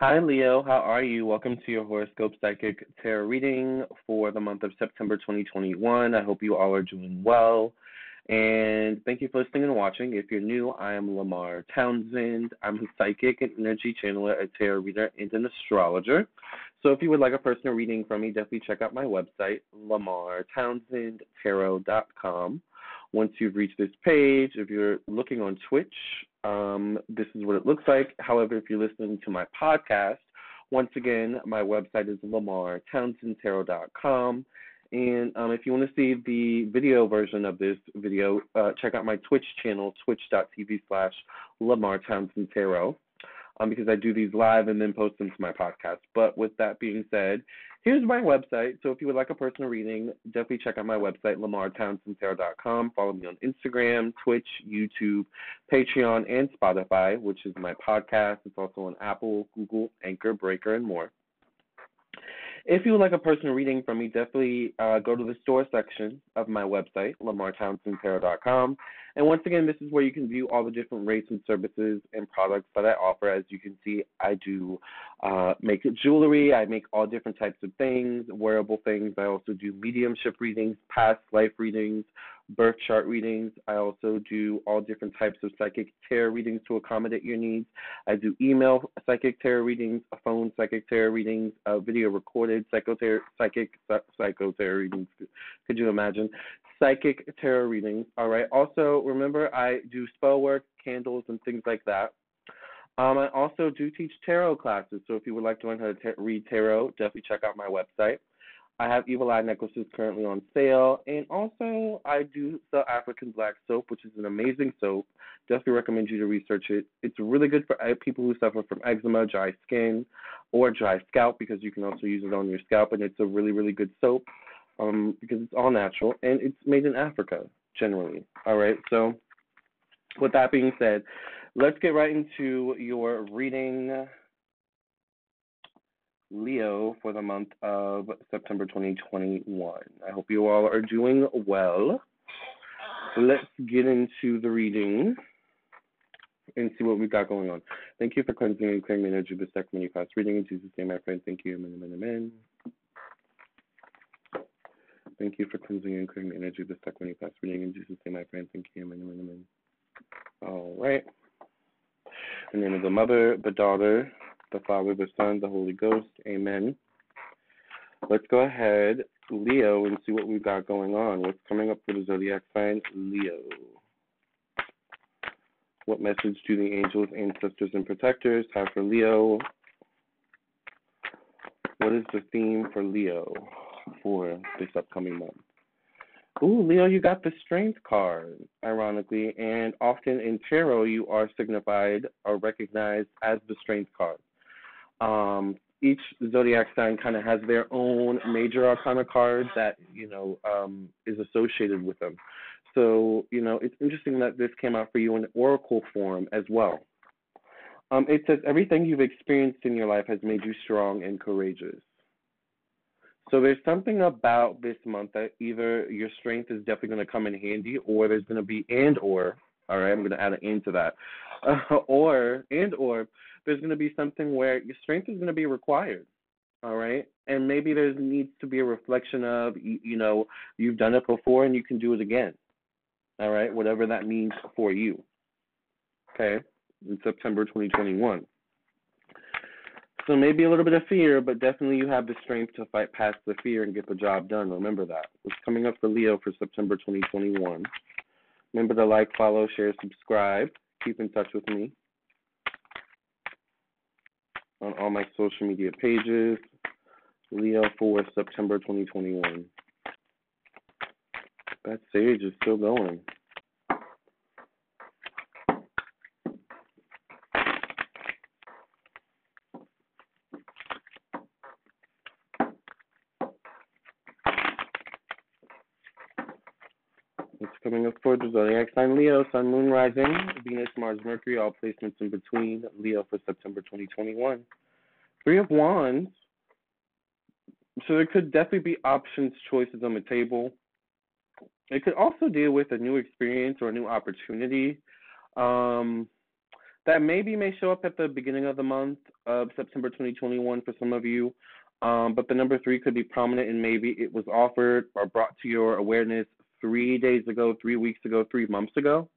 Hi, Leo. How are you? Welcome to your horoscope psychic tarot reading for the month of September 2021. I hope you all are doing well. And thank you for listening and watching. If you're new, I am Lamar Townsend. I'm a psychic and energy channeler, a tarot reader, and an astrologer. So if you would like a personal reading from me, definitely check out my website, lamartownsendtarot.com. Once you've reached this page, if you're looking on Twitch, um, this is what it looks like. However, if you're listening to my podcast, once again, my website is lamartownsendtarot.com. And um, if you want to see the video version of this video, uh, check out my Twitch channel, twitch.tv slash Lamar um, because I do these live and then post them to my podcast. But with that being said, here's my website. So if you would like a personal reading, definitely check out my website, lamartownsendtarot.com. Follow me on Instagram, Twitch, YouTube, Patreon, and Spotify, which is my podcast. It's also on Apple, Google, Anchor, Breaker, and more. If you would like a personal reading from me, definitely uh, go to the store section of my website, lamartownsendtarot.com. And once again, this is where you can view all the different rates and services and products that I offer. As you can see, I do uh, make jewelry, I make all different types of things, wearable things. I also do mediumship readings, past life readings, birth chart readings. I also do all different types of psychic tarot readings to accommodate your needs. I do email psychic tarot readings, phone psychic tarot readings, uh, video recorded psychotar- psychic psycho tarot readings. Could you imagine? Psychic tarot readings. All right. Also, remember I do spell work, candles, and things like that. Um, I also do teach tarot classes. So if you would like to learn how to ta- read tarot, definitely check out my website. I have Evil Eye necklaces currently on sale, and also I do sell African Black soap, which is an amazing soap. Definitely recommend you to research it. It's really good for uh, people who suffer from eczema, dry skin, or dry scalp because you can also use it on your scalp, and it's a really really good soap um, because it's all natural and it's made in Africa generally. All right, so with that being said, let's get right into your reading Leo for the month of September 2021. I hope you all are doing well. Let's get into the reading and see what we've got going on. Thank you for cleansing and clearing energy this second you class reading. In Jesus' name, my friend. Thank you. Amen, amen, amen. Thank you for cleansing and clearing energy this second you class reading. In Jesus' name, my friend. Thank you. Amen, amen, amen. All right. In the name of the Mother, the Daughter, the Father, the Son, the Holy Ghost. Amen. Let's go ahead, Leo, and see what we've got going on. What's coming up for the zodiac sign, Leo? What message do the angels, ancestors, and protectors have for Leo? What is the theme for Leo for this upcoming month? Ooh, Leo, you got the strength card, ironically, and often in tarot you are signified or recognized as the strength card. Um, each zodiac sign kind of has their own major arcana card that you know um, is associated with them. So you know it's interesting that this came out for you in oracle form as well. Um, it says everything you've experienced in your life has made you strong and courageous. So there's something about this month that either your strength is definitely going to come in handy, or there's going to be and or. All right, I'm going to add an into that, uh, or and or there's going to be something where your strength is going to be required. All right. And maybe there needs to be a reflection of, you, you know, you've done it before and you can do it again. All right. Whatever that means for you. Okay. In September 2021. So maybe a little bit of fear, but definitely you have the strength to fight past the fear and get the job done. Remember that. What's coming up for Leo for September 2021? Remember to like, follow, share, subscribe. Keep in touch with me on all my social media pages. Leo for September 2021. That sage is still going. It's coming up for the zodiac sign Leo, Sun, Moon, Rising, Venus, Mars, Mercury, all placements in between. Leo for September 2021. Three of Wands. So there could definitely be options, choices on the table. It could also deal with a new experience or a new opportunity. Um, that maybe may show up at the beginning of the month of September 2021 for some of you. Um, but the number three could be prominent and maybe it was offered or brought to your awareness three days ago, three weeks ago, three months ago.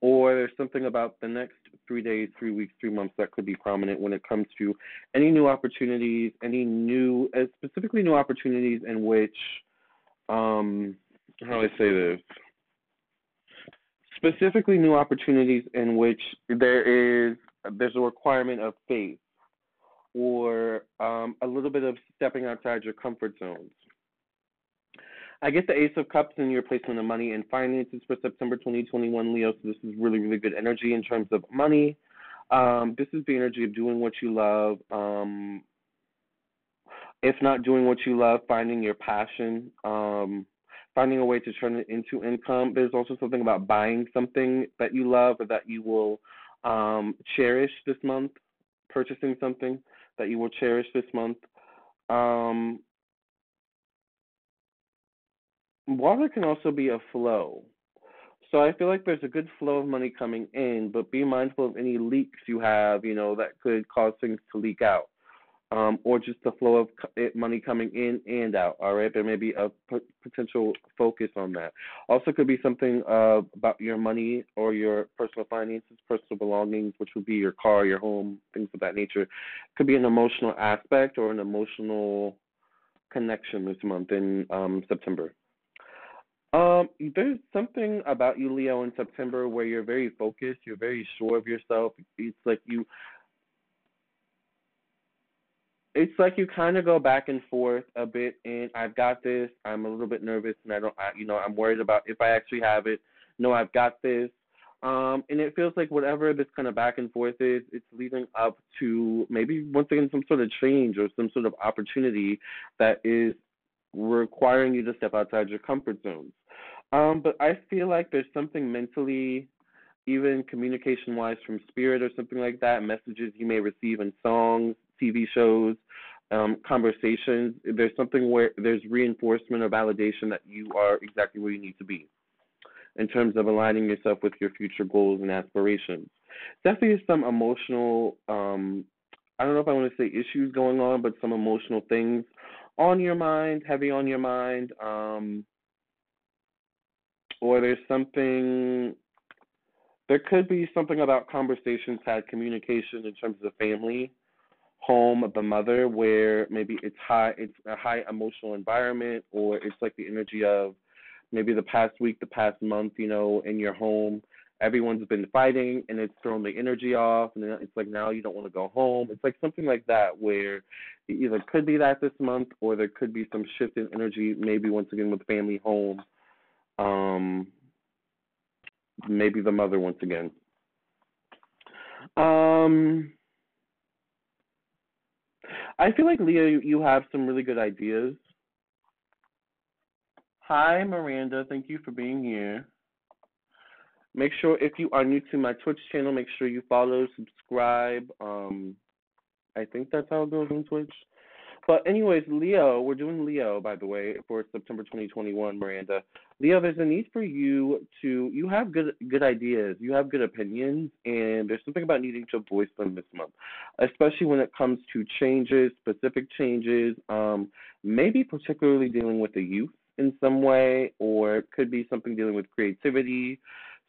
Or there's something about the next three days, three weeks, three months that could be prominent when it comes to any new opportunities, any new, uh, specifically new opportunities in which, um, how do I say this? Specifically, new opportunities in which there is there's a requirement of faith or um, a little bit of stepping outside your comfort zones. I get the Ace of Cups in your placement of money and finances for September 2021, Leo. So this is really, really good energy in terms of money. Um, this is the energy of doing what you love. Um, if not doing what you love, finding your passion, um, finding a way to turn it into income. There's also something about buying something that you love or that you will um, cherish this month, purchasing something that you will cherish this month. Um, water can also be a flow. So I feel like there's a good flow of money coming in, but be mindful of any leaks you have, you know, that could cause things to leak out. Um, or just the flow of money coming in and out. All right, there may be a p- potential focus on that. Also, could be something uh, about your money or your personal finances, personal belongings, which would be your car, your home, things of that nature. Could be an emotional aspect or an emotional connection this month in um, September. Um, there's something about you, Leo, in September where you're very focused, you're very sure of yourself. It's like you it's like you kind of go back and forth a bit and I've got this, I'm a little bit nervous and I don't I, you know, I'm worried about if I actually have it. No, I've got this. Um, and it feels like whatever this kind of back and forth is, it's leading up to maybe once again some sort of change or some sort of opportunity that is requiring you to step outside your comfort zones. Um, but I feel like there's something mentally, even communication wise from spirit or something like that, messages you may receive in songs, TV shows, um, conversations. There's something where there's reinforcement or validation that you are exactly where you need to be in terms of aligning yourself with your future goals and aspirations. Definitely some emotional, um, I don't know if I want to say issues going on, but some emotional things on your mind, heavy on your mind, um, or there's something. There could be something about conversations had, communication in terms of the family, home, of the mother, where maybe it's high, it's a high emotional environment, or it's like the energy of maybe the past week, the past month, you know, in your home everyone's been fighting and it's thrown the energy off and it's like now you don't want to go home it's like something like that where it either could be that this month or there could be some shift in energy maybe once again with family home um maybe the mother once again um i feel like leo you have some really good ideas hi miranda thank you for being here Make sure if you are new to my Twitch channel, make sure you follow, subscribe. Um, I think that's how it goes on Twitch. But anyways, Leo, we're doing Leo, by the way, for September 2021, Miranda. Leo, there's a need for you to. You have good good ideas. You have good opinions, and there's something about needing to voice them this month, especially when it comes to changes, specific changes. Um, maybe particularly dealing with the youth in some way, or it could be something dealing with creativity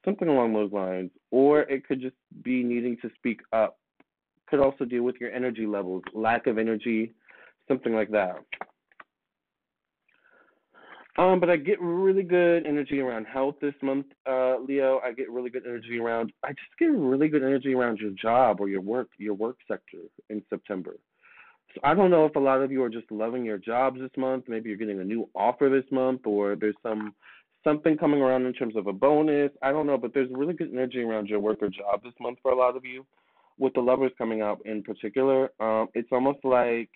something along those lines. Or it could just be needing to speak up. Could also deal with your energy levels, lack of energy, something like that. Um, but I get really good energy around health this month, uh, Leo. I get really good energy around. I just get really good energy around your job or your work, your work sector in September. So I don't know if a lot of you are just loving your jobs this month. Maybe you're getting a new offer this month, or there's some something coming around in terms of a bonus. I don't know, but there's really good energy around your work or job this month for a lot of you. With the lovers coming out in particular, um, it's almost like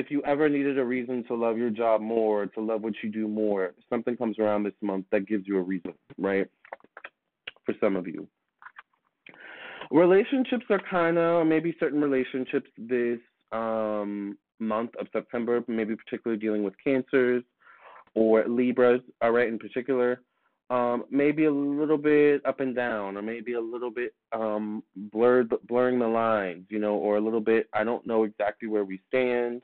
if you ever needed a reason to love your job more, to love what you do more, something comes around this month that gives you a reason, right? For some of you. Relationships are kind of maybe certain relationships this um, month of September, maybe particularly dealing with cancers or Libras, all right, in particular. um, maybe a little bit up and down, or maybe a little bit um, blurred, blurring the lines, you know, or a little bit I don't know exactly where we stand,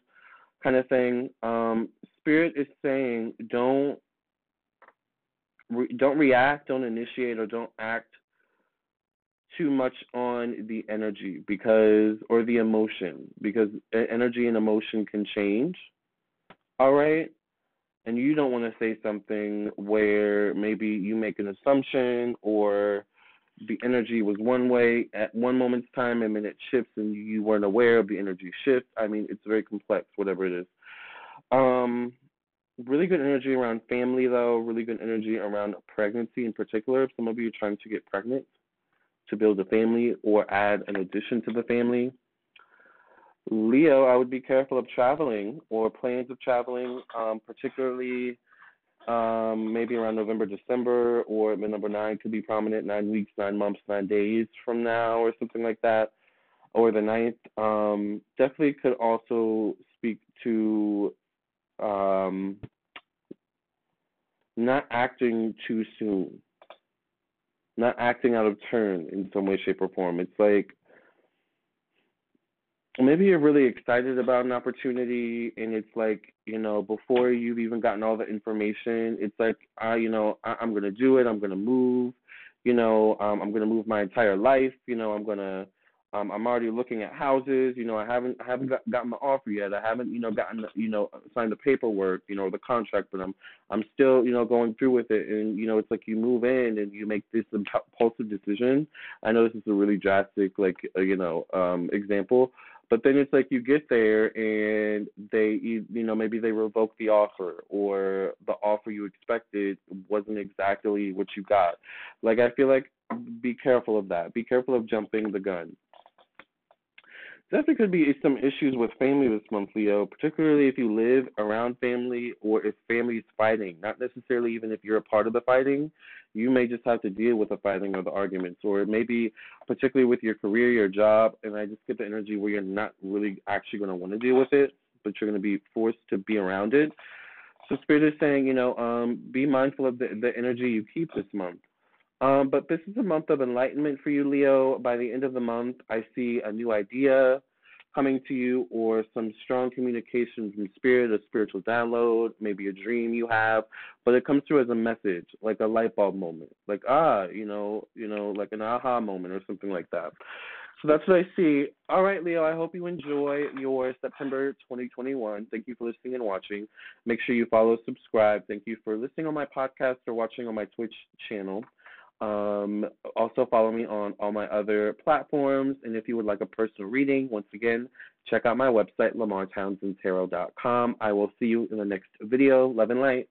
kind of thing. Um, Spirit is saying don't re- don't react, don't initiate, or don't act too much on the energy because or the emotion because energy and emotion can change. All right? And you don't want to say something where maybe you make an assumption or the energy was one way at one moment's time and then it shifts and you weren't aware of the energy shift. I mean, it's very complex, whatever it is. Um, really good energy around family, though. Really good energy around pregnancy in particular. If some of you are trying to get pregnant, to build a family or add an addition to the family. Leo, I would be careful of traveling or plans of traveling, um, particularly um, maybe around November, December, or number nine could be prominent nine weeks, nine months, nine days from now, or something like that, or the ninth. Um, definitely could also speak to um, not acting too soon not acting out of turn in some way, shape, or form. It's like maybe you're really excited about an opportunity and it's like you know before you've even gotten all the information it's like i you know I, i'm going to do it i'm going to move you know um, i'm going to move my entire life you know i'm going to um, I'm already looking at houses. You know, I haven't I haven't got, gotten the offer yet. I haven't you know gotten you know signed the paperwork. You know, the contract, but I'm I'm still you know going through with it. And you know, it's like you move in and you make this impulsive decision. I know this is a really drastic like uh, you know um, example, but then it's like you get there and they you, know maybe they revoke the offer or the offer you expected wasn't exactly what you got. Like I feel like be careful of that. Be careful of jumping the gun definitely could be some issues with family this month, Leo, particularly if you live around family or if family's fighting. Not necessarily even if you're a part of the fighting. You may just have to deal with the fighting or the arguments, or maybe particularly with your career, your job, and I just get the energy where you're not really actually going to want to deal with it, but you're going to be forced to be around it. So Spirit is saying, you know, um, be mindful of the, the energy you keep this month. Um, but this is a month of enlightenment for you, Leo. By the end of the month, I see a new idea coming to you or some strong communication from spirit, a spiritual download, maybe a dream you have, but it comes through as a message, like a light bulb moment, like ah, you know, you know, like an aha moment or something like that. So that's what I see. All right, Leo, I hope you enjoy your September 2021. Thank you for listening and watching. Make sure you follow, subscribe. Thank you for listening on my podcast or watching on my Twitch channel. Um, also, follow me on all my other platforms. And if you would like a personal reading, once again, check out my website, lamartownsendtarot.com. I will see you in the next video. Love and light.